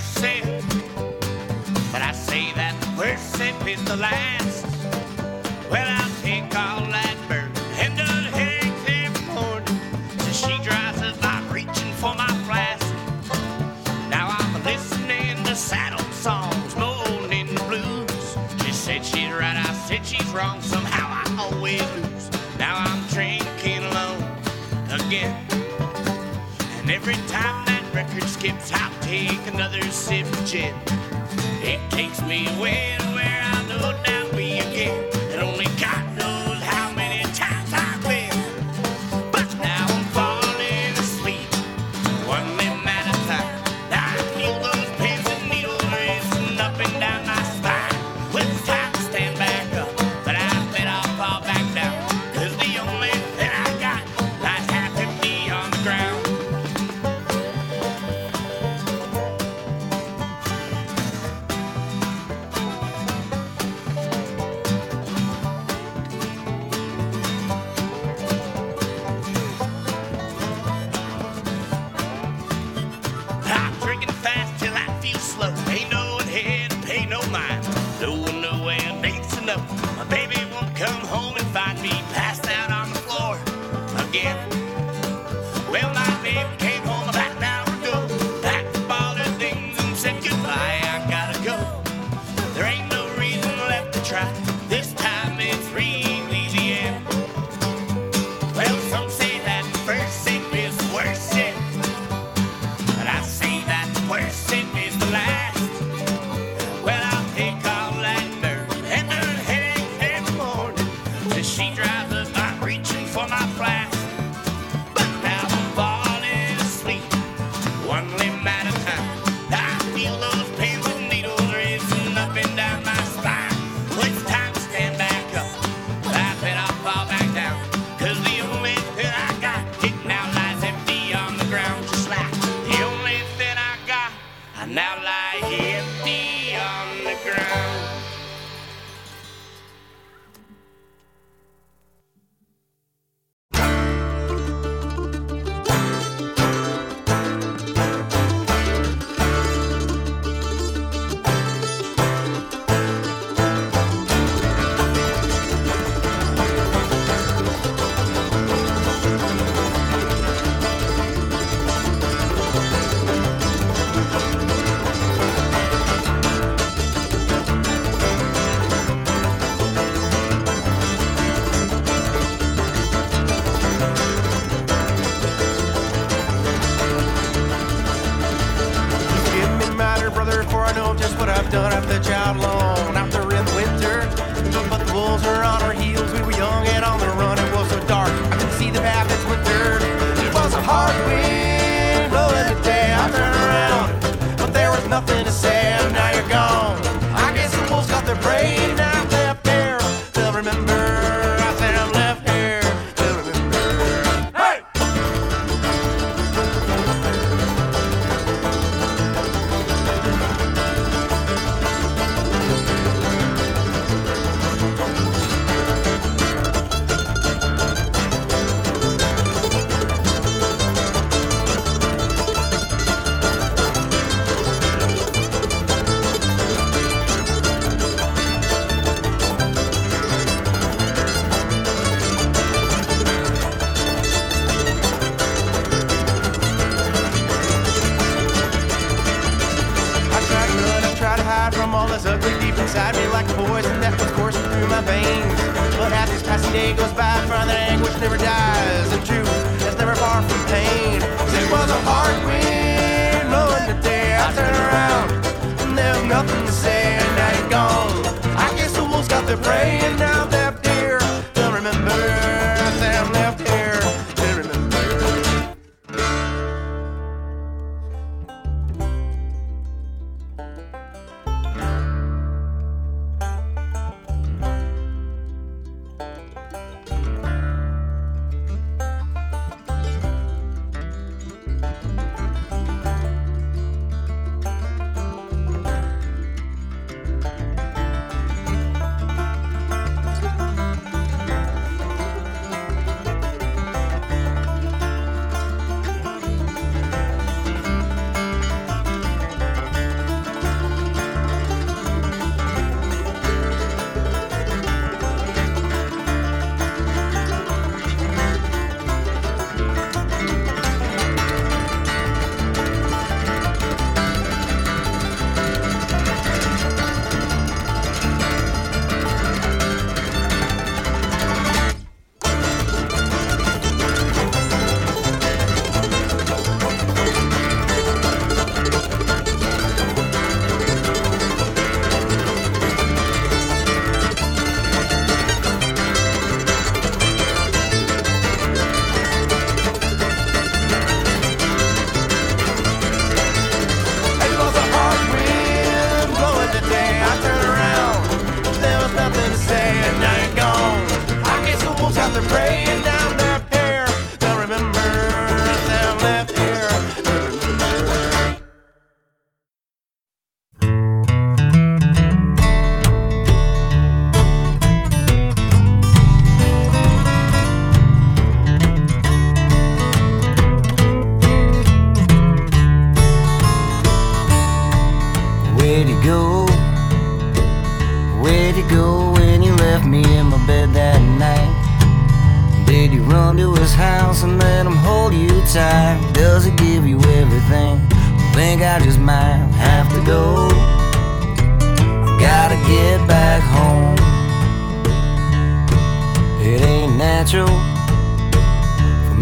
Sip. But I say that the first sip is the last. Well, I'll take all that burn and the headaches every morning. So she drives us by reaching for my flask. Now I'm listening to sad old songs, moaning the blues. She said she's right, I said she's wrong. Somehow I always lose. Now I'm drinking alone again. And every time that record skips, I'll take another sip of gin. It takes me away to where I know now be again.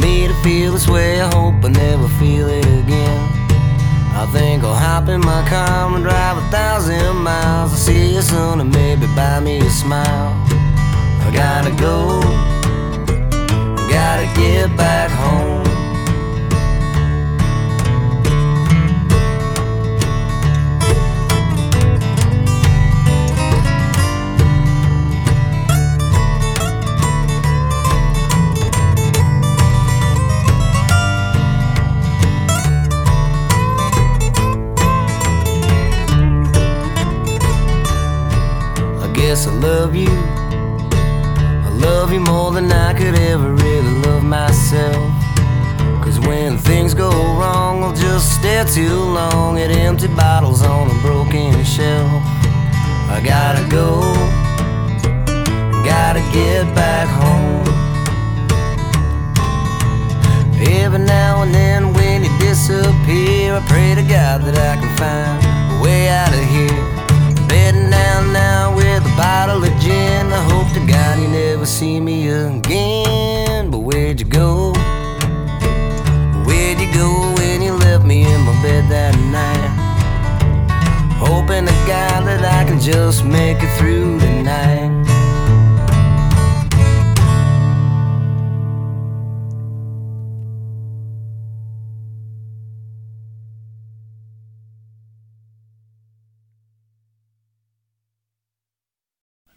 Me to feel this way. I hope I never feel it again. I think I'll hop in my car and drive a thousand miles. I'll see you soon and maybe buy me a smile. I gotta go, gotta get back home. I I love you. I love you more than I could ever really love myself. Cause when things go wrong, I'll just stare too long at empty bottles on a broken shelf. I gotta go, gotta get back home. Every now and then when you disappear, I pray to God that I can find a way out of here. Bottle of gin. I hope to God you never see me again. But where'd you go? Where'd you go when you left me in my bed that night? Hoping to God that I can just make it through tonight.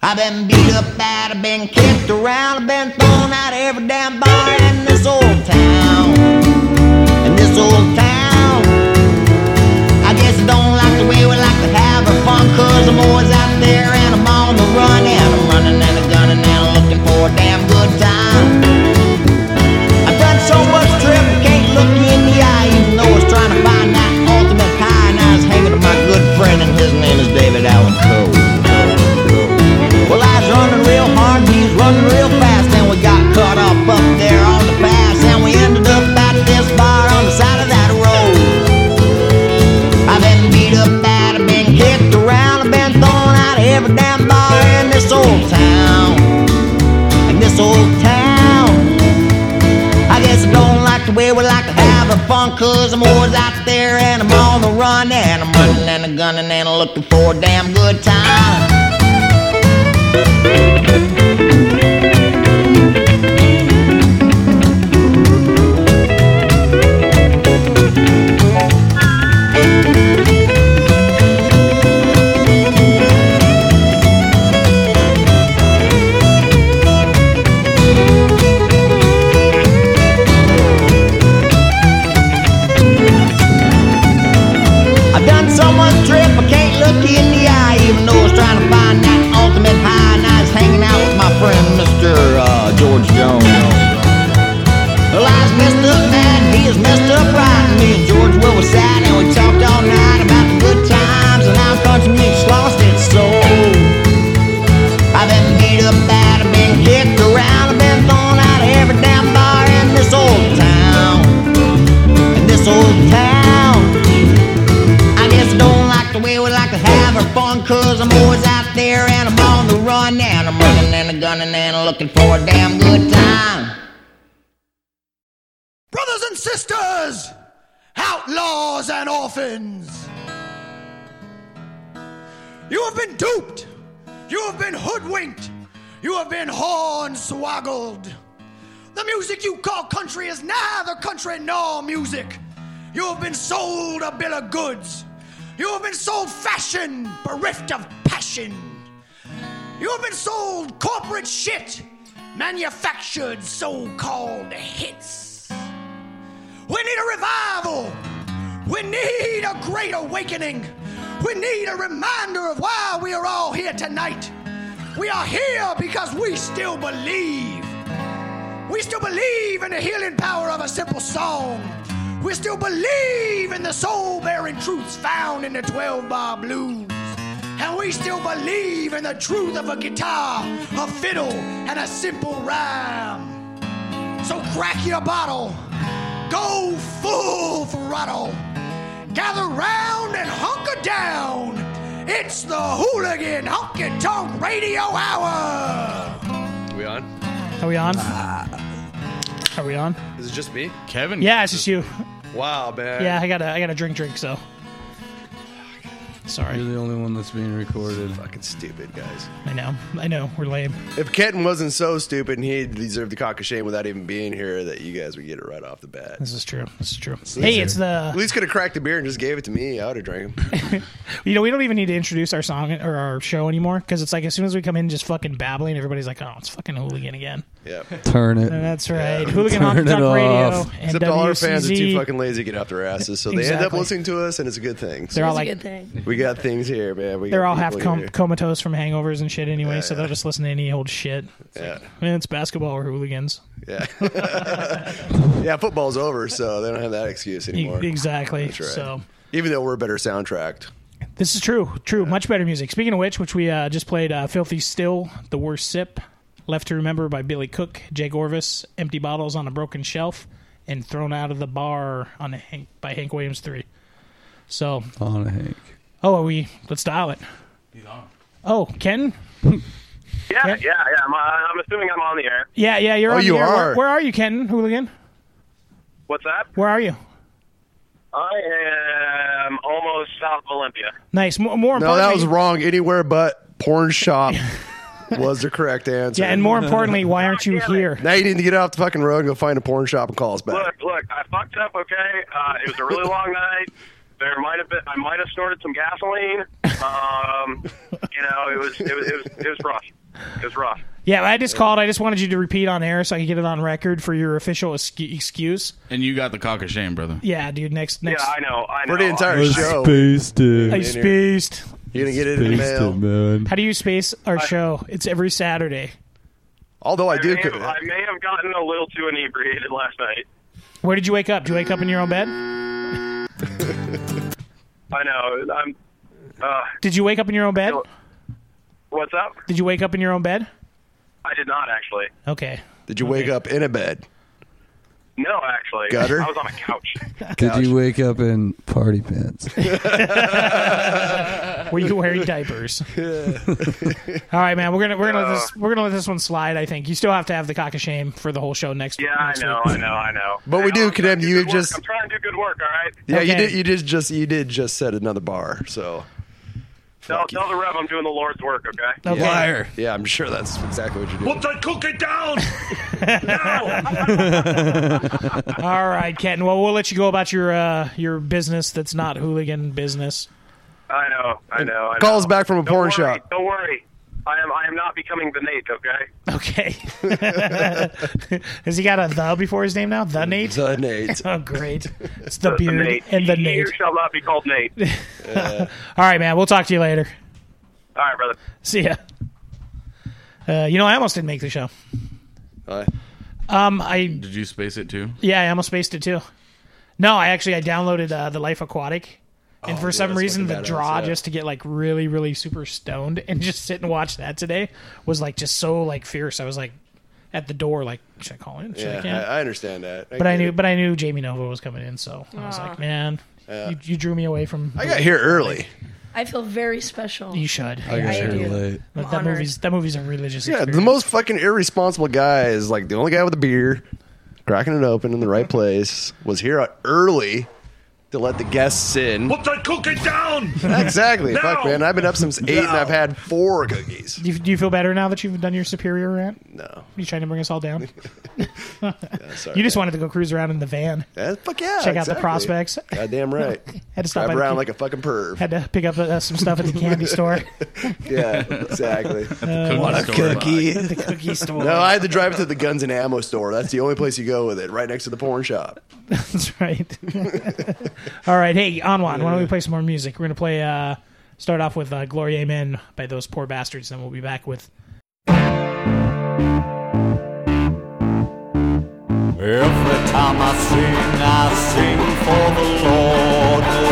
I've been beat up bad, I've been kicked around, I've been thrown out of every damn bar in this old town. In this old town. I guess I don't like the way we like to have our fun, cause I'm always out there and I'm on the run, and I'm running and I'm gunning and I'm looking for a damn I'm out there and I'm on the run, and I'm running and I'm gunning and I'm looking for a damn good time. Running and looking for a damn good time. Brothers and sisters, outlaws and orphans. You have been duped. You have been hoodwinked. You have been hornswoggled. The music you call country is neither country nor music. You have been sold a bill of goods. You have been sold fashion bereft of passion. You have been sold corporate shit, manufactured so called hits. We need a revival. We need a great awakening. We need a reminder of why we are all here tonight. We are here because we still believe. We still believe in the healing power of a simple song. We still believe in the soul bearing truths found in the 12 bar blues. And we still believe in the truth of a guitar, a fiddle, and a simple rhyme. So crack your bottle, go full throttle, gather round and hunker down. It's the Hooligan Honky Tonk Radio Hour. we on? Are we on? Ah. Are we on? Is it just me? Kevin. Yeah, it's just you. Wow, man. Yeah, I got to I got to drink drink so. Sorry. You're the only one that's being recorded. Fucking stupid, guys. I know. I know. We're lame. If Kenton wasn't so stupid and he deserved the cock of shame without even being here, that you guys would get it right off the bat. This is true. This is true. Hey, it's the. At least could have cracked the beer and just gave it to me. I would have drank him. you know we don't even need to introduce our song or our show anymore because it's like as soon as we come in just fucking babbling, everybody's like, oh, it's fucking hooligan again. Yeah. Turn it. And that's right. Hooligan Turn Honky it Tonk Radio off. and Except all our fans are too fucking lazy to get off their asses, so they end up listening to us, and it's a good thing. They're all That's a like good thing. we got things here, man. We they're got all half com- comatose from hangovers and shit anyway, Yeah, so yeah. they'll just listen to any old shit. Yeah, Man, it's basketball or hooligans. yeah, yeah. Football's over, so they don't have that excuse anymore. exactly. That's right. So Even though we're a better soundtracked. this is true. True. Much better music. Speaking of which, which we uh, just played, uh, "Filthy Still," "The Worst Sip," "Left to Remember" by Billy Cook, Jake Orvis, "Empty Bottles on a Broken Shelf," and "Thrown Out of the Bar" on a Hank, by Hank Williams Three. So, On a Hank. oh, are we? Let's dial it. Oh, Ken. Yeah, yeah, yeah. I'm, uh, I'm assuming I'm on the air. Yeah, yeah, you're Oh, on the you air. Where, are. where are you, Ken Hooligan? What's that? Where are you? I am almost south of Olympia. Nice. More, more No, that was wrong. Anywhere but porn shop was the correct answer. Yeah, and more importantly, why aren't you here? now you need to get off the fucking road and go find a porn shop and call us back. Look, look, I fucked up. Okay, uh, it was a really long night. There might have been, I might have snorted some gasoline. Um, you know, it was, it was, it was, it was rough. It was rough. Yeah, I just called. I just wanted you to repeat on air so I could get it on record for your official excuse. And you got the cock of shame, brother. Yeah, dude. Next, Yeah, next. I know, I know. For the entire I show, spaced it. I spaced. You're gonna get it in the Spaced mail. it, man. How do you space our show? It's every Saturday. Although I I do, may, have, I may have gotten a little too inebriated last night. Where did you wake up? Did you wake up in your own bed? I know. I'm. Uh, Did you wake up in your own bed? what's up? Did you wake up in your own bed? I did not actually. Okay. did you wake up in a bed? No, actually. Gutter? I was on a couch. Did you wake up in party pants? Were you wearing diapers? All right, man. We're gonna we're gonna let this uh, we're gonna let this one slide. I think you still have to have the cock of shame for the whole show next. Yeah, I next know, week. I know, I know. But we I do, know, I'm Kadem, you good work. just- I'm trying to do good work. All right. Yeah, you Okay. did. You did just. You did just set another bar. So Tell, tell the Rev I'm doing the Lord's work. Okay. Okay. Liar. yeah, I'm sure that's exactly what you're doing. that cookie down! All right, Kenton. Well, we'll let you go about your uh, your business that's not hooligan business. I know, I know. I Call know. us back from a Don't porn worry, shop. Don't worry. I am. I am not becoming the Nate. Okay. Okay. Has he got a the before his name now? The Nate. The Nate. Oh, great. It's the The beard Nate. and the You Nate. shall not be called Nate. All right, man. We'll talk to you later. All right, brother. See ya. Uh, you know, I almost didn't make the show. Hi. Um, I Did you space it too? yeah, I almost spaced it too. No, I actually I downloaded uh, the Life Aquatic, and oh, for yeah, some reason the badass, draw yeah. just to get like really really super stoned and just sit and watch that today was like just so like fierce. I was like at the door like should I call in? Should Yeah, can't? I, I understand that. but I knew it. but I knew Jamie Nova was coming in, so I was like, man, you, you drew me away from. I got here early. I feel very special. You should. I got I here late. That, that movie's that movie's a religious. Yeah, the most fucking irresponsible guy is like the only guy with a beer, cracking it open in the right place, was here early to let the guests in. Put that cookie down! Exactly. Now! Fuck, man. I've been up since eight and I've had four cookies. Do you, do you feel better now that you've done your superior rant? No. Are you trying to bring us all down? sorry, you just wanted to go cruise around in the van. Yeah, fuck yeah. Check out the exactly. prospects. Goddamn right. Had to stop Drive by the around key- like a fucking perv. Had to pick up uh, some stuff at the candy store. Yeah, exactly. Uh, What a cookie. the cookie store. No, I had to drive to the guns and ammo store. That's the only place you go with it, right next to the porn shop. That's right. All right, hey, Anwan, why don't we play some more music? We're gonna play. uh Start off with uh, "Glory Amen" by those poor bastards. Then we'll be back with Every time I sing, I sing for the Lord.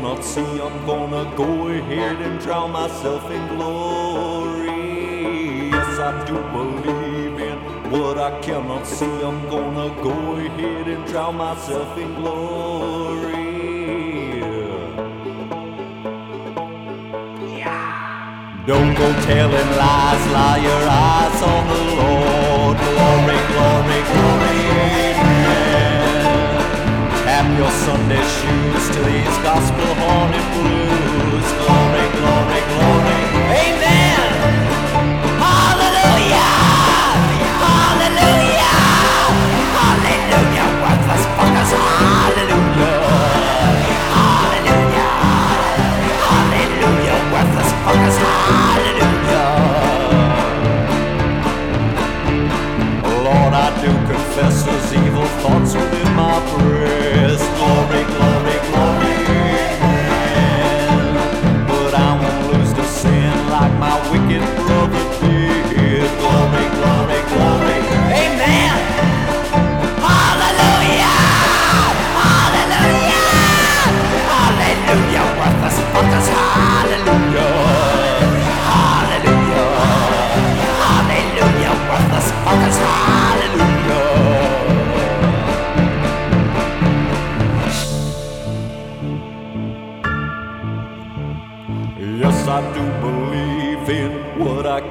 Cannot see. I'm gonna go ahead and drown myself in glory. Yes, I do believe in what I cannot see. I'm gonna go ahead and drown myself in glory. Don't go telling lies, lie your eyes on the Sunday shoes to these gospel haunted blues. Glory, glory, glory,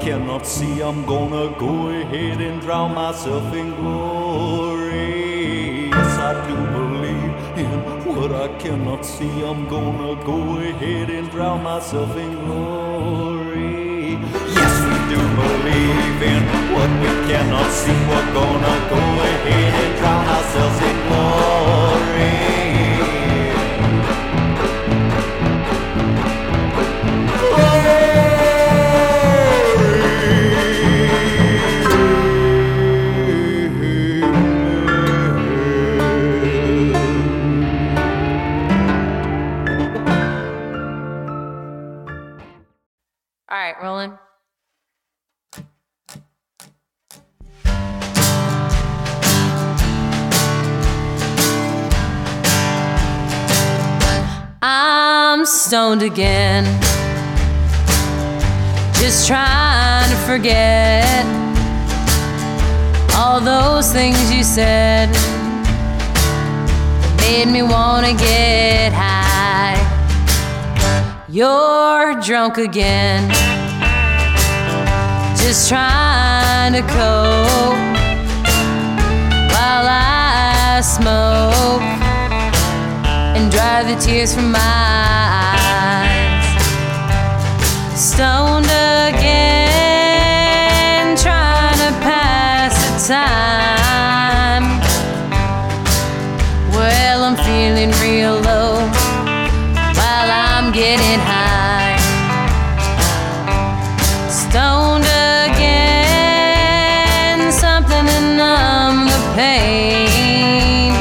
cannot see. I'm gonna go ahead and drown myself in glory. Yes, I do believe in what I cannot see. I'm gonna go ahead and drown myself in glory. Yes, we do believe in what we cannot see. We're gonna go ahead and drown ourselves in stoned again. Just trying to forget all those things you said made me want to get high. You're drunk again. just trying to cope while I smoke and dry the tears from my Stoned again, trying to pass the time. Well, I'm feeling real low while I'm getting high. Stoned again, something to numb the pain.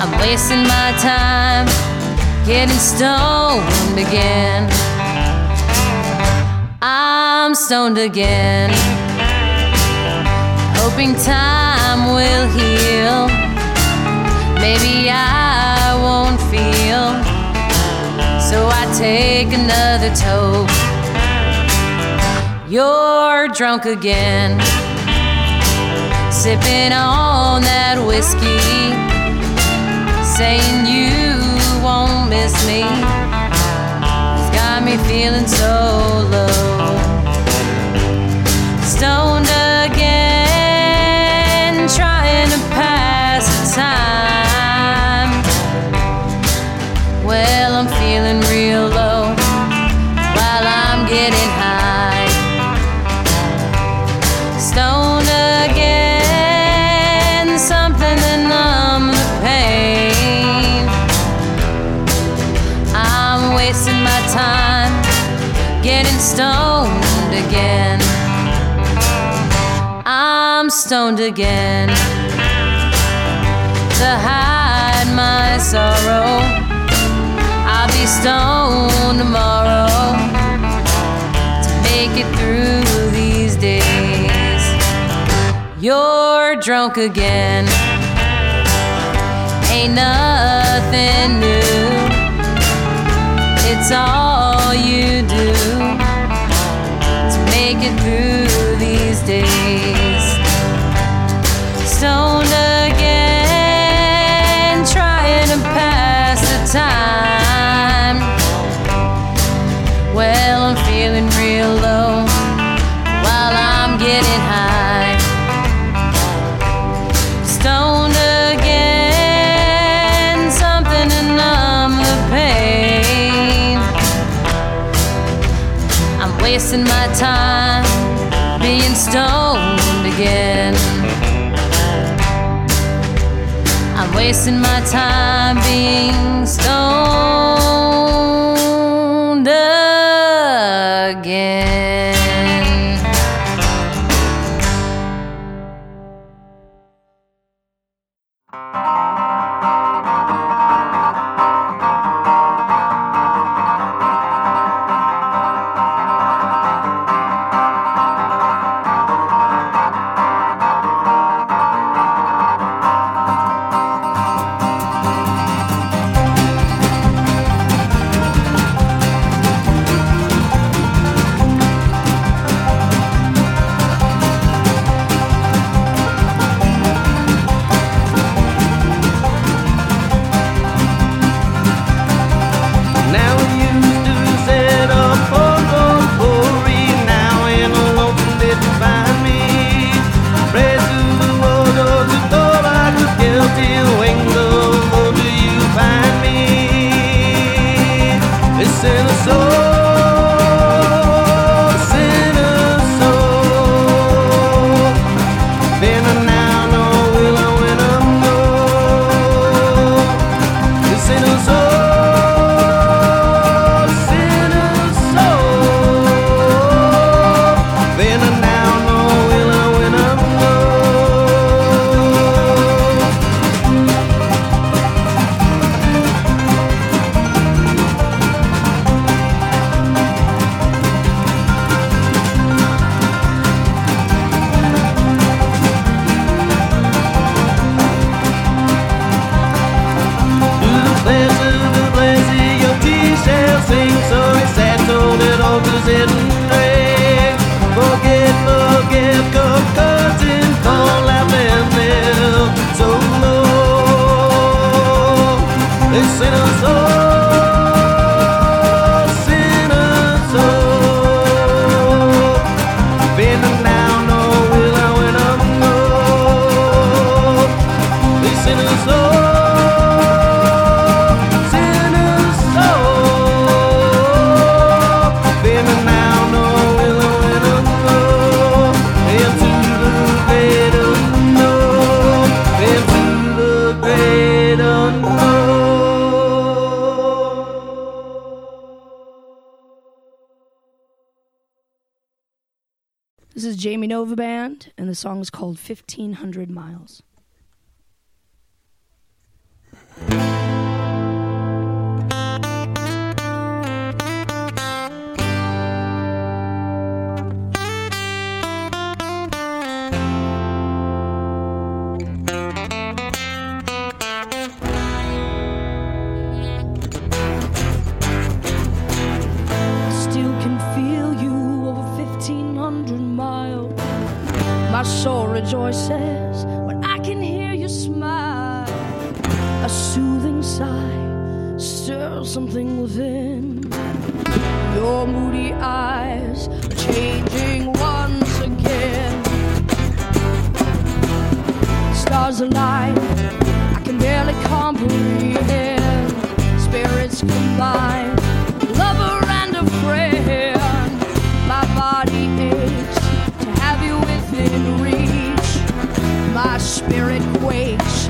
I'm wasting my time getting stoned again. I'm stoned again, hoping time will heal. Maybe I won't feel, so I take another toke. You're drunk again, sipping on that whiskey, saying you won't miss me. Me feeling so low. Stoned stoned again to hide my sorrow. I'll be stoned tomorrow to make it through these days. You're drunk again. Ain't nothing new. It's all you do to make it through these days. Time. Jamie Nova Band, and the song is called 1500 Miles. soul rejoices when I can hear you smile. A soothing sigh stirs something within. Your moody eyes are changing once again. Stars align, I can barely comprehend. Spirits combine, lover and a friend. My body aches reach. My spirit quakes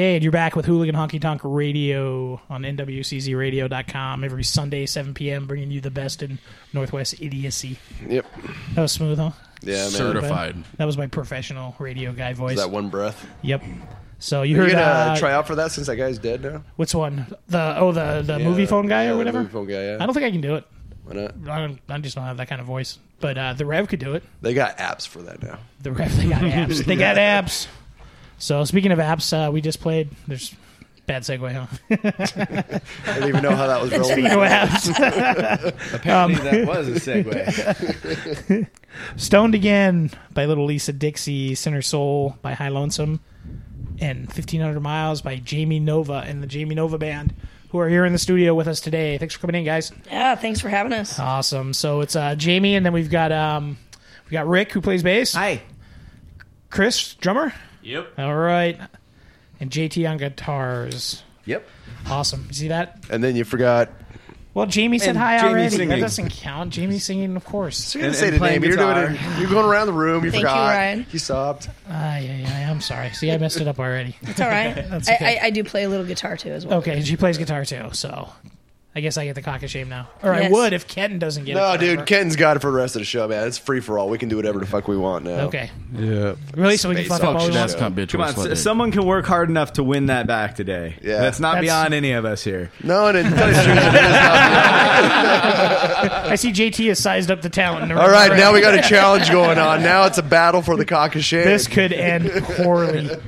Okay, and you're back with Hooligan Honky Tonk Radio on NWCZRadio.com every Sunday, 7 p.m., bringing you the best in Northwest idiocy. Yep. That was smooth, huh? Yeah, man. Certified. That was my professional radio guy voice. Was that one breath? Yep. So You you Are heard you gonna uh, try out for that since that guy's dead now? Which one? The oh the the Yeah, Moviefone guy yeah, or whatever. Moviefone guy, yeah. I don't think I can do it. Why not? I, don't, I just don't have that kind of voice. But uh, the Rev could do it. They got apps for that now. The Rev they got apps. They got apps. So speaking of apps, uh, we just played. There's bad segue, huh? I didn't even know how that was rolling. Speaking of apps, Apparently Um, that was a segue. Stoned Again by Little Lisa Dixie, Sinner Soul by High Lonesome, and 1500 Miles by Jamie Nova and the Jamie Nova Band, who are here in the studio with us today. Thanks for coming in, guys. Yeah, thanks for having us. Awesome. So it's uh, Jamie, and then we've got um, we got Rick who plays bass. Hi. Chris, drummer. Yep. All right. And JT on guitars. Yep. Awesome. You see that? And then you forgot. Well, Jamie said And hi Jamie already. That singing. doesn't count. Jamie singing, of course. So you're gonna say the name. You're doing it. You're going around the room. You Thank you, forgot. Ryan. You sobbed. Ah, yeah, yeah. I'm sorry. See, I messed it up already. It's all right. That's okay. I, I do play a little guitar too as well. Okay, she plays guitar too, so I guess I get the cock of shame now. Or I Yes. would if Ken doesn't get it. No, dude, forever. Ken's got it for the rest of the show, man. It's free for all. We can do whatever the fuck we want now. Okay. Yeah. Really? So we can Space fuck up all we option want? show. Come on, s- someone can work hard enough to win that back today. Yeah. That's not That's- beyond any of us here. No, and it, it's true. It is I see JT has sized up the talent. in the not- all right, now we got a challenge going on. Now it's a battle for the cock of shame. This could end poorly.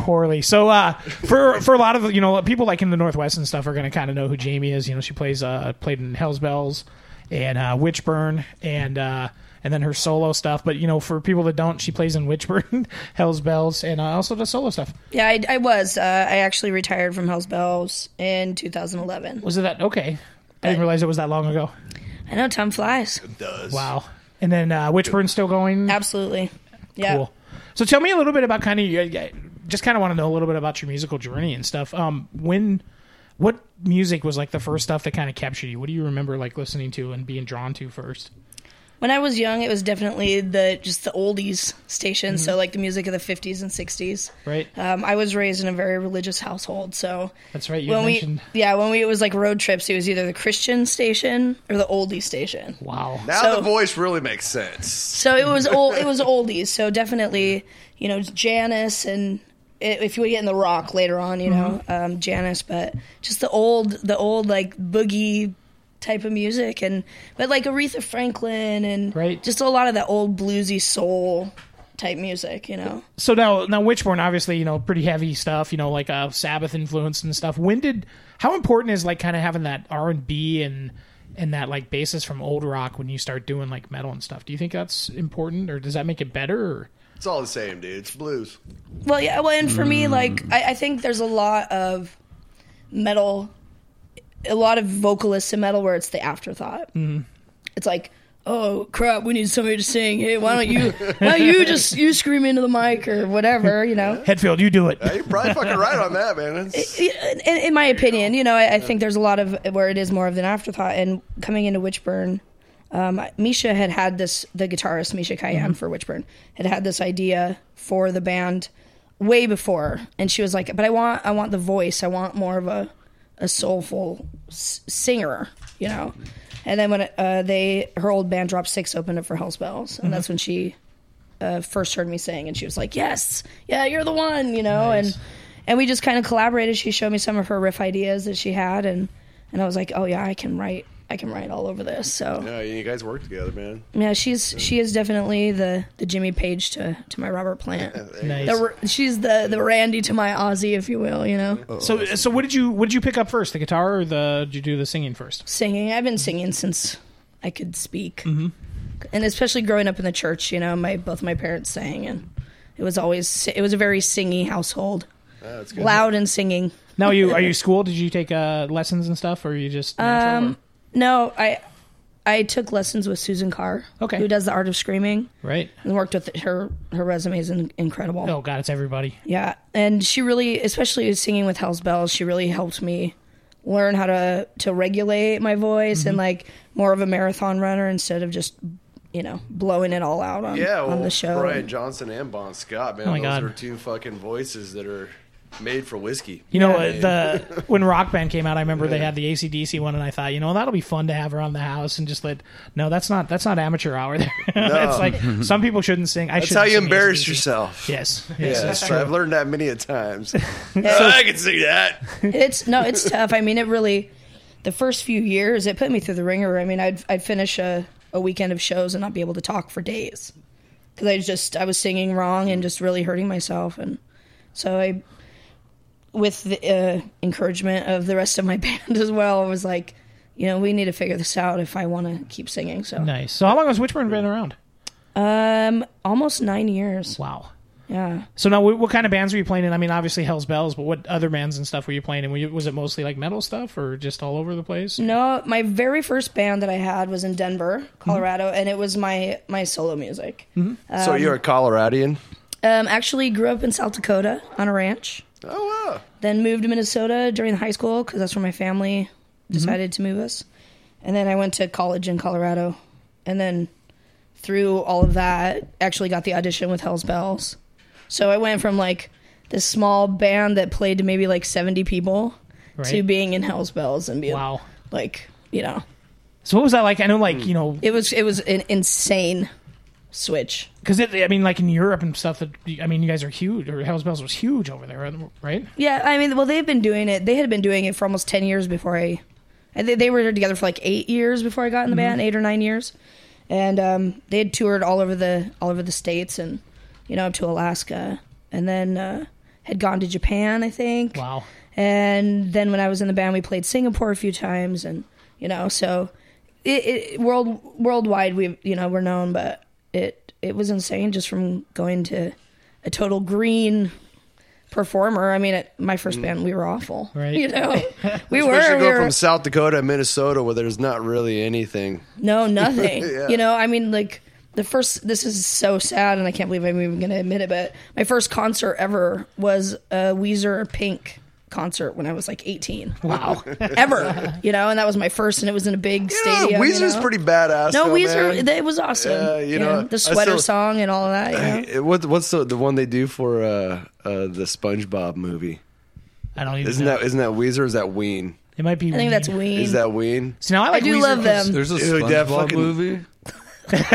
Poorly. So uh, for for a lot of you know people like in the Northwest and stuff are going to kind of know who Jamie is. You know she plays uh, played in Hell's Bells and uh, Witchburn and uh, and then her solo stuff. But you know for people that don't, she plays in Witchburn, Hell's Bells, and uh, also does solo stuff. Yeah, I, I was. Uh, I actually retired from Hell's Bells in 2011. Was it that okay? I didn't realize it was that long ago. I know time flies. does. Wow. And then uh, Witchburn's still going. Absolutely. Yeah. Cool. So tell me a little bit about kind of just kind of want to know a little bit about your musical journey and stuff. Um, when what music was like the first stuff that kind of captured you? What do you remember like listening to and being drawn to first? When I was young, it was definitely the just the oldies station. So like the music of the 50s and 60s. Right. Um, I was raised in a very religious household, so That's right. You when we mentioned. yeah when we it was like road trips, it was either the Christian station or the oldie station. Wow. Now So- the voice really makes sense. So it was old. It was oldies. So definitely, you know, Janis and i- if you would get in the rock later on, you know, um, Janis, but just the old, the old like boogie type of music, and but like Aretha Franklin and Right. just a lot of that old bluesy soul type music, you know. So now, now Witchburn, obviously, you know, pretty heavy stuff. You know, like uh, Sabbath influence and stuff. When did? How important is like kind of having that R and B and and that like basis from old rock when you start doing like metal and stuff? Do you think that's important, or does that make it better? Or? It's all the same, dude. It's blues. Well, yeah. Well, and for me, Mm. like I, I think there's a lot of metal, a lot of vocalists in metal where it's the afterthought. Mhm. It's like, oh crap, we need somebody to sing. Hey, why don't you, why don't you just you scream into the mic or whatever, you know? Hetfield, you do it. Yeah, you're probably fucking right on that, man. It's- In, in my opinion, you know, I, I think there's a lot of where it is more of an afterthought. And coming into Witchburn, um, Misha had had this, the guitarist Misha Cayenne Mhm. for Witchburn had had this idea for the band way before, and she was like, "But I want, I want the voice. I want more of a, a soulful s- singer, you know." And then when uh, they, her old band Drop Six opened up for Hell's Bells, and Mhm. that's when she uh, first heard me sing, and she was like, "Yes, yeah, you're the one," you know, Nice. and and we just kind of collaborated. She showed me some of her riff ideas that she had, and and I was like, "Oh yeah, I can write, I can write all over this." So Yeah, you guys work together, man. yeah, she's she is definitely the the Jimmy Page to to my Robert Plant. Nice. The, she's the the Randy to my Ozzy, if you will. You know, So, so what did you what did you pick up first, the guitar or the did you do the singing first? singing. I've been singing since I could speak, Mm-hmm. and especially growing up in the church. You know, my both my parents sang, and it was always it was a very singy household, that's good. loud and singing. Now, you are you school? Did you take uh, lessons and stuff, or you just natural, Um, no, I I took lessons with Susan Carr, Okay. who does the art of screaming, right? and worked with her. Her resume is incredible. Oh God, it's everybody. Yeah, and she really, especially singing with Hell's Bells, she really helped me learn how to to regulate my voice and Mhm. like more of a marathon runner instead of just you know blowing it all out on yeah, well, on the show. Brian Johnson and Bon Scott, man. Oh Those God. are two fucking voices that are Made for whiskey. You know, Yeah. the when Rock Band came out, I remember they had the AC/DC one, and I thought, you know, that'll be fun to have around the house and just let. No, that's not that's not amateur hour. There, No. it's like some people shouldn't sing. I That's shouldn't how you sing embarrass AC/DC. yourself. Yes, yes, Yeah, that's so true. I've learned that many a times. Yeah. Oh, I can see that. it's no, it's tough. I mean, it really. The first few years, it put me through the ringer. I mean, I'd I'd finish a, a weekend of shows and not be able to talk for days because I just I was singing wrong and just really hurting myself, and so I, with the uh, encouragement of the rest of my band as well, I was like, you know, we need to figure this out if I want to keep singing. So Nice. So how long has Witchburn been around? um, almost nine years. Wow. Yeah. So now, what, what kind of bands were you playing in? I mean, obviously Hell's Bells, but what other bands and stuff were you playing in? Were you, was it mostly like metal stuff, or just all over the place? No, my very first band that I had was in Denver, Colorado, and it was my my solo music. so Um, you're a Coloradian? Um, actually, grew up in South Dakota on a ranch. Oh! Then moved to Minnesota during high school because that's where my family mm-hmm. decided to move us. And then I went to college in Colorado, and then through all of that, actually got the audition with Hell's Bells. So I went from like this small band that played to maybe like seventy people to being in Hell's Bells and being Wow. like you know. So what was that like? I know, like you know, It was it was an insane switch. because I mean, like in Europe and stuff. That I mean, you guys are huge, or Hell's Bells was huge over there, right? Yeah, I mean, well, they've been doing it. They had been doing it for almost ten years before I. Think they were together for like eight years before I got in the Mhm. band, eight or nine years, and um, they had toured all over the all over the states and you know up to Alaska, and then uh, had gone to Japan, I think. Wow. And then when I was in the band, we played Singapore a few times, and you know, so it, it world worldwide we you know we're known, but it it was insane just from going to a total green performer. I mean, at my first mm. band, we were awful. Right. You know, we Especially were. We go were from South Dakota to Minnesota where there's not really anything. no, nothing. Yeah. You know, I mean, like the first. This is so sad, and I can't believe I'm even going to admit it. But my first concert ever was a Weezer Pink concert when I was like 18. Wow. ever. You know, and that was my first, and it was in a big Yeah, stadium. you Weezer's know? pretty badass. No, though, Weezer, man. it was awesome. Yeah, you you know, know, the sweater still- song and all of that. You know? Hey, what, what's the the one they do for uh, uh, the SpongeBob movie? I don't even. Isn't know. that isn't that Weezer? Or is that Ween? It might be. I think that's Ween. Is that Ween? So now I like I do Weezer love 'cause- them. There's a Dude, SpongeBob movie.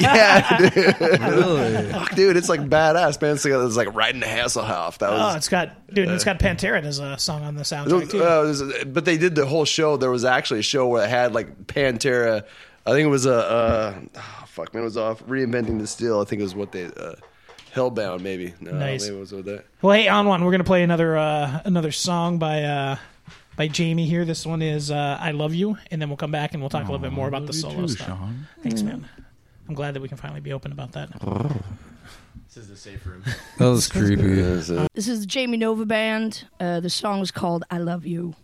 yeah, dude. Really? Fuck, dude, it's like badass, man. It's like, it's like riding the Hasselhoff. That Oh, it's got dude. it's got Pantera as a song on the soundtrack too. uh, was- but they did the whole show. There was actually a show where it had like Pantera. I think it was a uh, oh, fuck man. It was off reinventing the steel. I think it was what they uh, Hellbound maybe. No, Nice. maybe it was with that. Well, hey, on one, we're gonna play another uh, another song by uh, by Jamie here. This one is uh, "I Love You," and then we'll come back and we'll talk a little bit more about the solo too, stuff. Sean. Thanks, man. I'm glad that we can finally be open about that. This is the safe room. That was creepy. This is the Jamie Nova Band. Uh, the song is called "I Love You."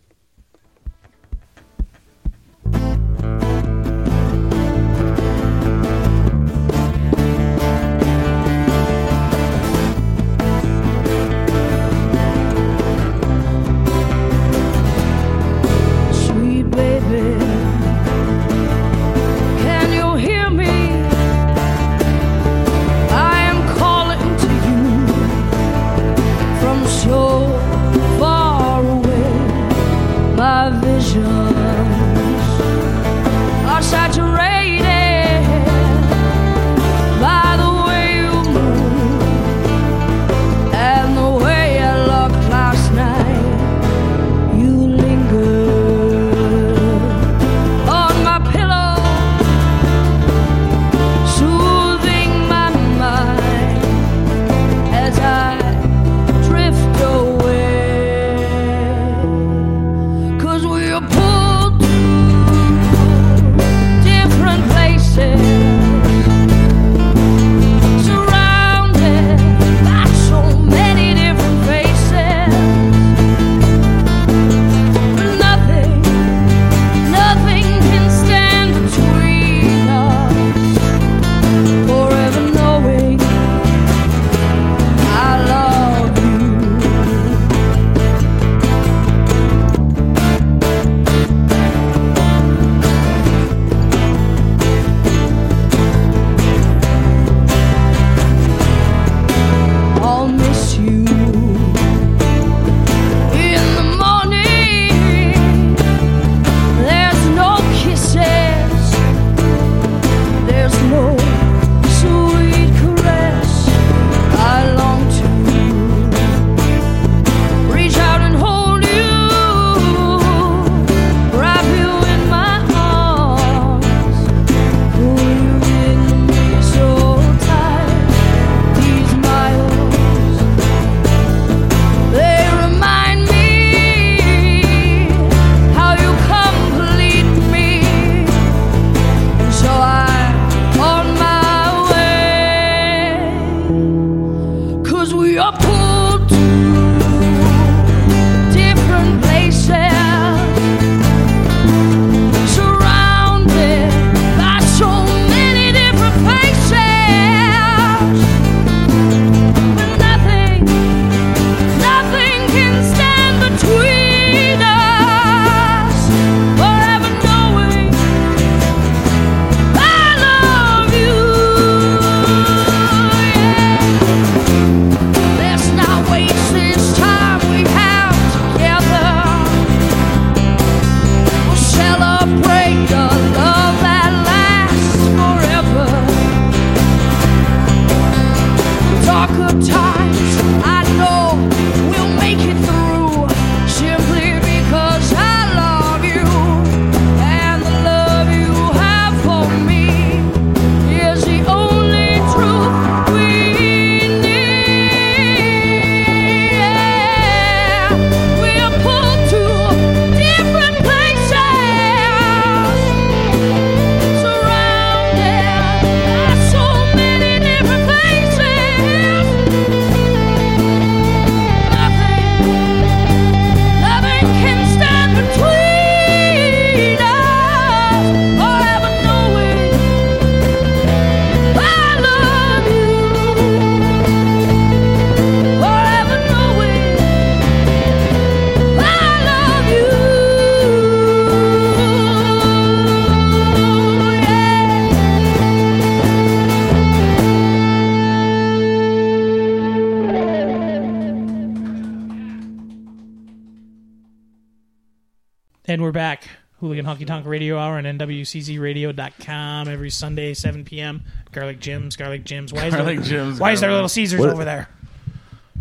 Honky Tonk Radio Hour and NWCZRadio.com every Sunday, 7 p.m. Garlic Jim's, Garlic Jim's. Why is Garlic there, Jim's, Why is there Garlic- Little Caesars What- over there?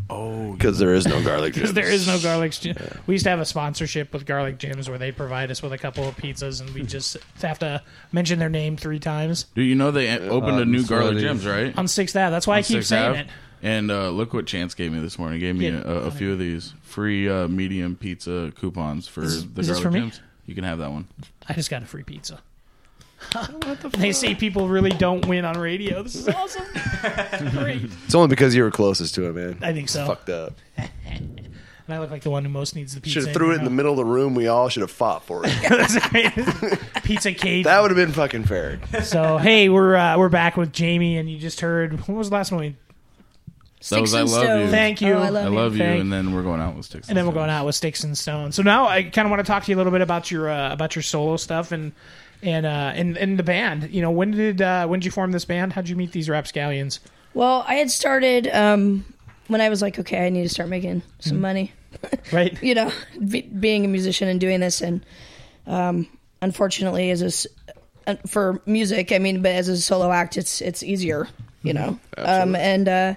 Oh, Because there is no garlic. Because there is no Garlic Jim. We used to have a sponsorship with Garlic Jim's where they provide us with a couple of pizzas and we just have to mention their name three times. Do you know they opened a Um, new garlic they- Jim's, right? On 6th Ave. That's why I keep 6th saying Ave. it. And uh, look what Chance gave me this morning. He gave me Yeah. a, a few of these free uh, medium pizza coupons for Is- the is this garlic for me? Jim's. You can have that one. I just got a free pizza. they say people really don't win on radio. This is awesome. Great. It's only because you were closest to it, man. I think so. Fucked up. And I look like the one who most needs the pizza. Should have threw it in the middle of the room. We all should have fought for it. Pizza cage. that would have been fucking fair. So hey, we're uh, we're back with Jamie, and you just heard what was the last one? We, That was I love you. Thank you. Oh, I love I you. love you, Thank- and then we're going out with sticks. and then we're going out with sticks and stones. So now I kind of want to talk to you a little bit about your uh, about your solo stuff and and uh, and and the band. You know, when did uh, when did you form this band? How'd you meet these rapscallions? Well, I had started um, when I was like, okay, I need to start making some money. Right. you know, be, being a musician and doing this, and um, unfortunately, as a s- uh, for music, I mean, but as a solo act, it's it's easier, you know. Um, and uh,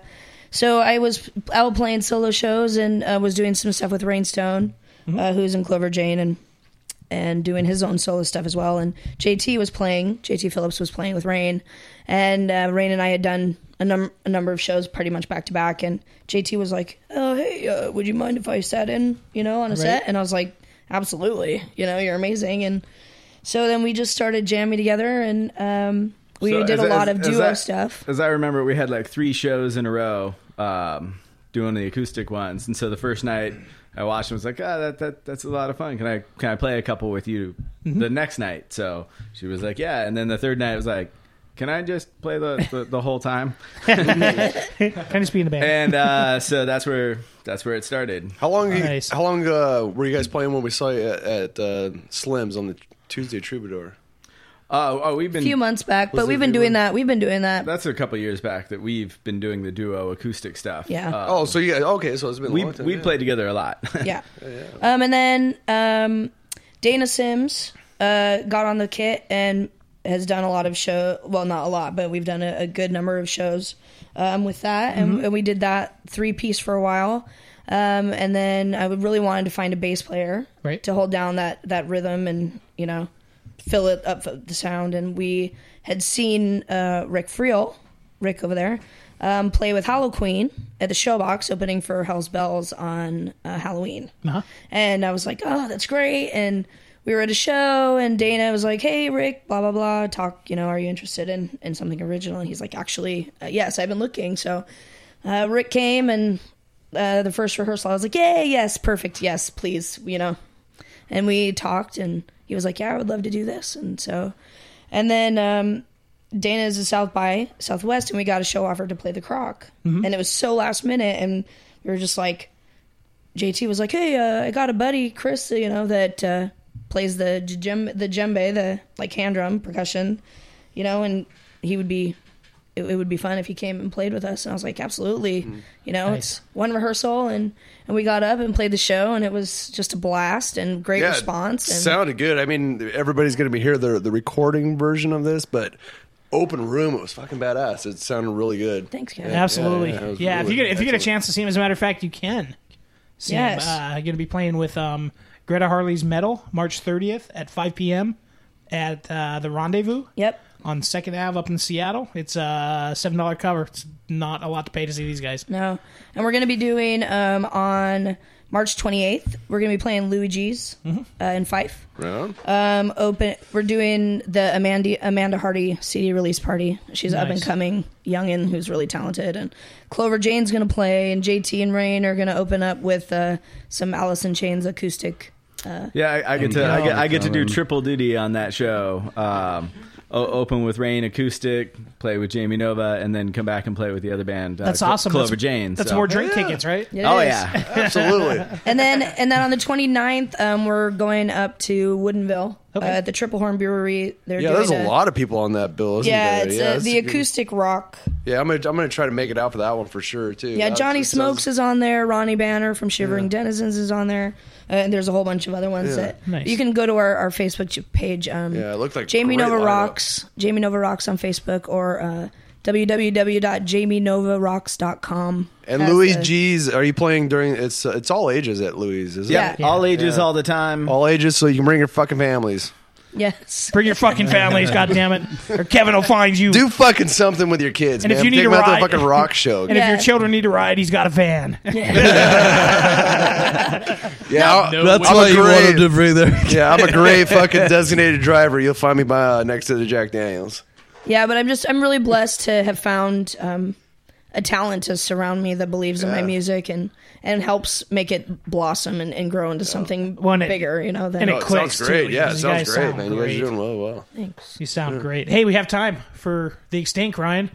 so I was out playing solo shows and uh, was doing some stuff with Rainstone, uh, who's in Clover Jane, and and doing his own solo stuff as well. And JT was playing, JT Phillips was playing with Rain, and uh, Rain and I had done a, num- a number of shows pretty much back to back. And JT was like, "Oh, hey, uh, would you mind if I sat in, you know, on a set?" And I was like, "Absolutely, you know, you're amazing." And so then we just started jamming together, and um, we So did as- a lot as- of as duo I- stuff. As I remember, we had like three shows in a row um, doing the acoustic ones, and so the first night I watched and was like, "Ah, that, that that's a lot of fun. Can I can I play a couple with you Mm-hmm. the next night?" So she was like, "Yeah," and then the third night was like. Can I just play the, the, the whole time? Can I just be in the band? and uh, so that's where that's where it started. How long? you- Nice. How long uh, were you guys playing when we saw you at, at uh, Slim's on the Tuesday Troubadour? Oh, oh, we've been A few months back, but we've been doing one- that. We've been doing that. That's a couple years back that we've been doing the duo acoustic stuff. Yeah. Uh, oh, so yeah. okay, so it's been a we long time. we yeah. played together a lot. yeah. Um, and then um, Dana Sims uh, got on the kit and has done a lot of show. Well, not a lot, but we've done a, a good number of shows um, with that, and, and we did that three piece for a while. Um, and then I really wanted to find a bass player Right. to hold down that that rhythm and you know fill it up the sound. And we had seen uh, Rick Friel, Rick over there, um, play with Hollow Queen at the Showbox opening for Hell's Bells on uh, Halloween. Uh-huh. And I was like, oh, that's great. And we were at a show, and Dana was like, hey, Rick, blah, blah, blah. Talk, you know, are you interested in, in something original? And he's like, actually, uh, yes, I've been looking. So uh, Rick came, and uh, the first rehearsal, I was like, yay, yes, perfect, yes, please, you know. And we talked, and he was like, yeah, I would love to do this. And so, and then um, Dana is a South by Southwest, and we got a show offer to play the Croc. And it was so last minute, and we were just like, JT was like, "Hey, uh, I got a buddy, Chris, you know, that uh, plays the djem- the djembe, the like hand drum percussion, you know, and he would be, it, it would be fun if he came and played with us." And I was like, "Absolutely," you know, Nice. it's one rehearsal, and and we got up and played the show, and it was just a blast and great Yeah, response. it And sounded good. I mean, everybody's going to be here the the recording version of this, but open room, it was fucking badass. It sounded really good. Thanks, guys. Absolutely. yeah, Yeah, it was if you get if you get a chance to see him, as a matter of fact, you can. See Yes. him. Uh, going to be playing with um, Greta Harley's Metal March 30th at 5 p.m. at uh, the Rendezvous Yep. On Second Ave up in Seattle. It's a seven dollar cover. It's not a lot to pay to see these guys. No, and we're gonna be doing um, on March 28th. We're gonna be playing Luigi's Mm-hmm. uh, in Fife. Right. Um, open. We're doing the Amanda Amanda Hardy CD release party. She's up and Nice. coming youngin who's really talented, and Clover Jane's gonna play, and JT and Rain are gonna open up with uh, some Alice in Chains acoustic. Uh, Yeah, I, I get to I get, I get to do triple duty on that show. Um, o- open with Rain acoustic, play with Jamie Nova, and then come back and play with the other band. uh, That's Clo- awesome. Clover that's, Jane. That's so- more drink tickets, right? It Oh is. yeah, Absolutely. and then and then on the 29th, um, we're going up to Woodinville uh, the Triple Horn Brewery. They're yeah, there's a lot of people on that bill. Isn't Yeah, there? it's yeah, uh, that's the a good- acoustic rock. Yeah, I'm gonna I'm gonna try to make it out for that one for sure too. Yeah, That- Johnny it sounds- Smokes is on there. Ronnie Banner from Shivering Denizens is on there. Uh, and there's a whole bunch of other ones Yeah. that Nice. you can go to our, our Facebook page. Um, Yeah, it looked like Jamie great Nova lineup. Rocks. Jamie Nova Rocks on Facebook or uh, www.jamieNovaRocks.com. And has Louis the- G's, are you playing during? It's uh, it's all ages at Louis, is it? Yeah, Yeah. all ages, all the time. All ages, so you can bring your fucking families. Yes. Bring your fucking families, God damn it, or Kevin will find you. Do fucking something with your kids, and man. if you need Take a them out to ride, the fucking rock show. and if your children need a ride, he's got a van. Yeah, I'll- That's I'm why you want great- to bring their. Yeah, I'm a great fucking designated driver. You'll find me by uh, next to the Jack Daniels. Yeah, but I'm just I'm really blessed to have found um, a talent to surround me that believes in my Yeah. music and and helps make it blossom and, and grow into something bigger. You know, than and it Oh, it clicks sounds great. too, Yeah, it because you sounds guys great, sound man. You guys great. are doing well. well. Thanks. You sound Yeah. great. Hey, we have time for the extinct, Ryan.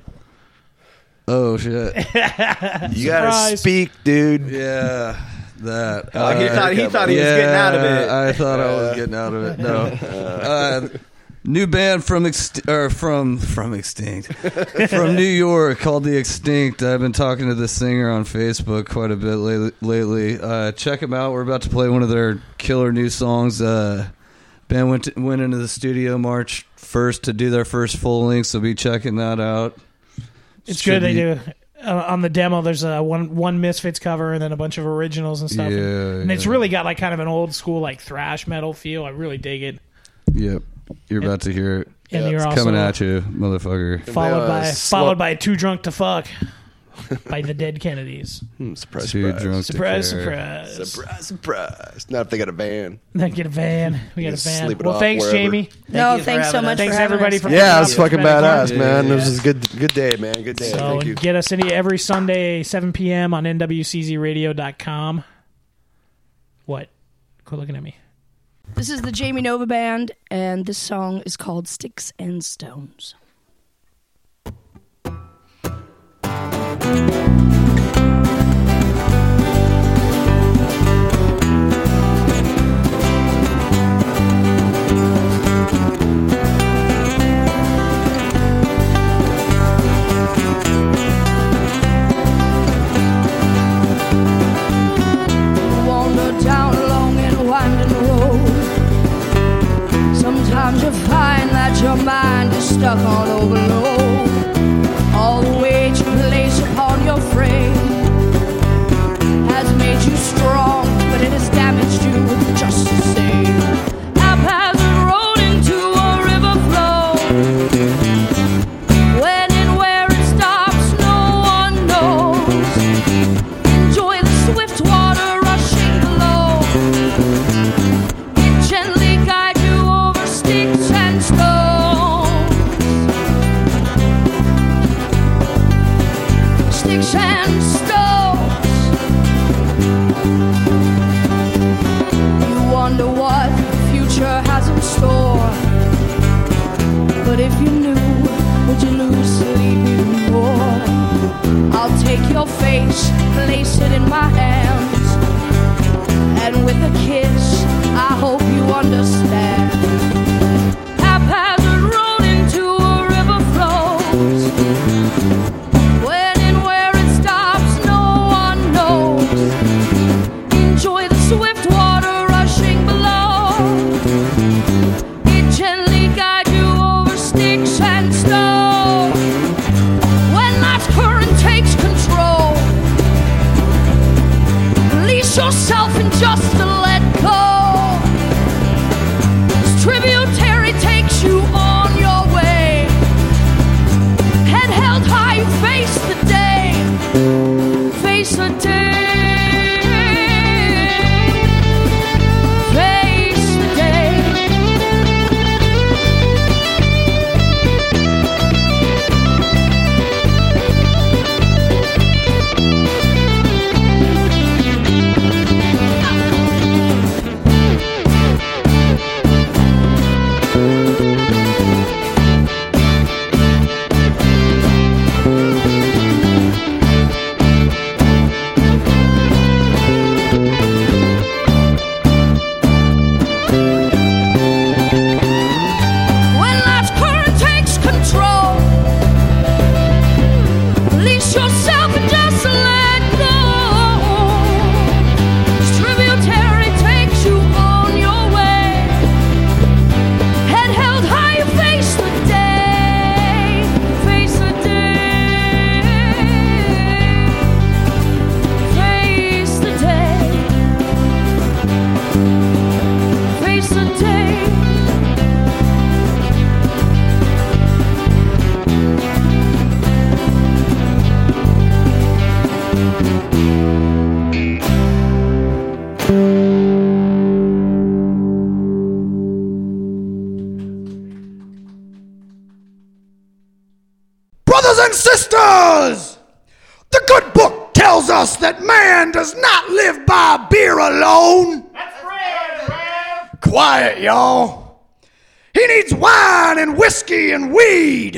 Oh shit! You gotta Surprise. speak, dude. Yeah, that. Oh, he thought- he thought he was getting out of it. I thought I was getting out of it. No. Uh, new band from Ext- or from from Extinct from New York called The Extinct. I've been talking to the singer on Facebook quite a bit lately. lately. Uh, check them out. We're about to play one of their killer new songs. Uh, band went to, went into the studio March first to do their first full length, so be checking that out. It's Should good they do. Uh, on the demo, there's a one one Misfits cover and then a bunch of originals and stuff. Yeah, and it's yeah. really got like kind of an old school like thrash metal feel. I really dig it. Yep, you're about to hear it. And you're it's also- coming at you, motherfucker. Followed by slow- followed by Too Drunk to Fuck by the Dead Kennedys. Hmm, surprise, Too surprise. drunk to Surprise, care. surprise. Surprise, surprise. Not if they got a van. Then get a van. We got You a van. sleep it Well, off thanks, wherever. Jamie. No, you for thanks so having much us. Thanks for having everybody us. for Yeah, coming it's fucking been fun. badass, man. Yeah. This is good. Good day, man. Good day. So Thank you. get us any every Sunday, 7 p.m. on nwczradio.com. What? Quit looking at me. This is the Jamie Nova Band, and this song is called Sticks and Stones. Stuck on overload. All the weight you place upon your frame has made you strong, but it has damaged you I'll take your face, place it in my hands, and with a kiss, I hope you understand. Y'all. He needs wine and whiskey and weed.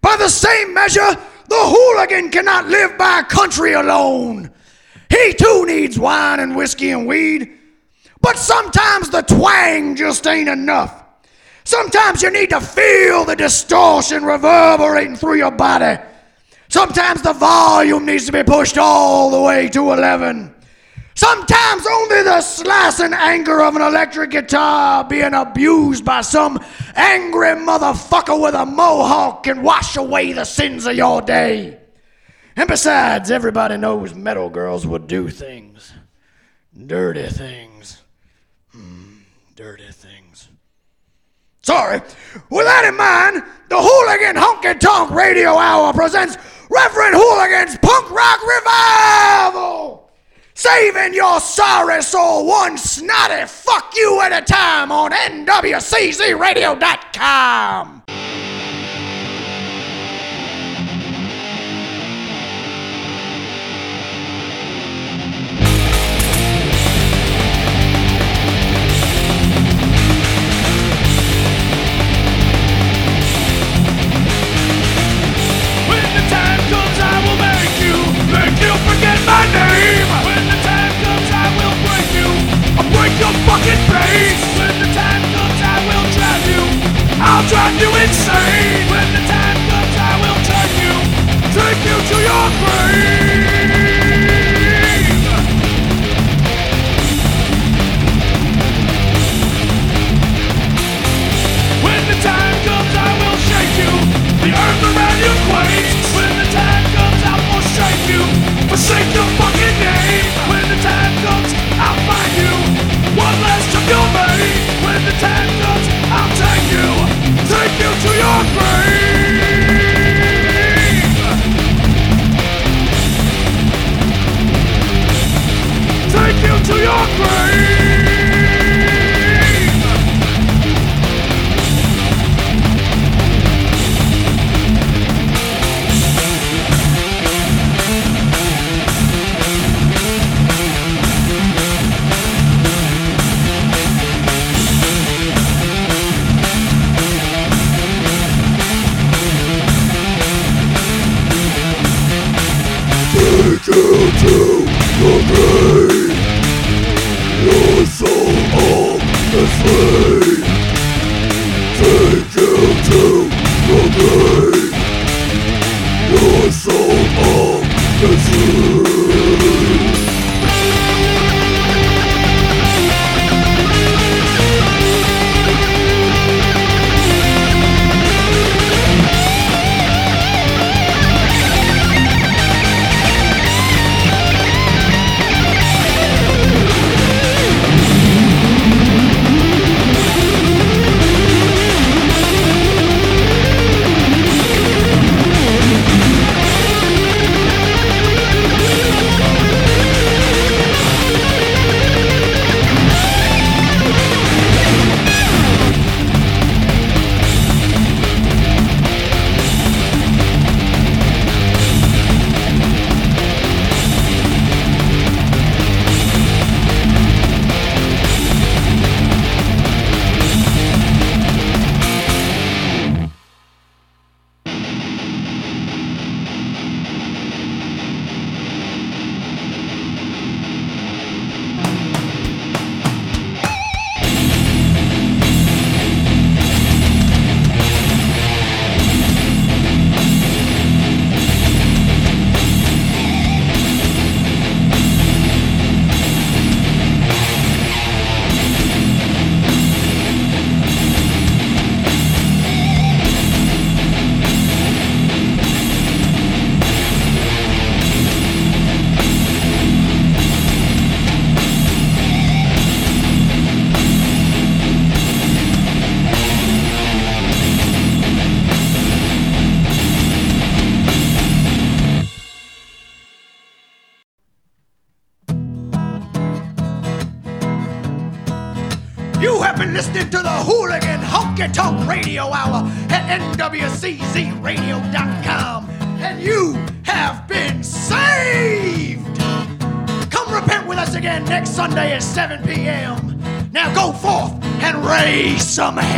By the same measure, the hooligan cannot live by country alone. He too needs wine and whiskey and weed. But sometimes the twang just ain't enough. Sometimes you need to feel the distortion reverberating through your body. Sometimes the volume needs to be pushed all the way to 11. Sometimes only the slicing anger of an electric guitar being abused by some angry motherfucker with a mohawk can wash away the sins of your day. And besides, everybody knows metal girls will do things. Dirty things. Hmm, dirty things. Sorry. With that in mind, the Hooligan Honky Tonk Radio Hour presents Reverend Hooligan's Punk Rock Revival! Saving your sorry soul one snotty fuck you at a time on NWCZRadio.com. Sunday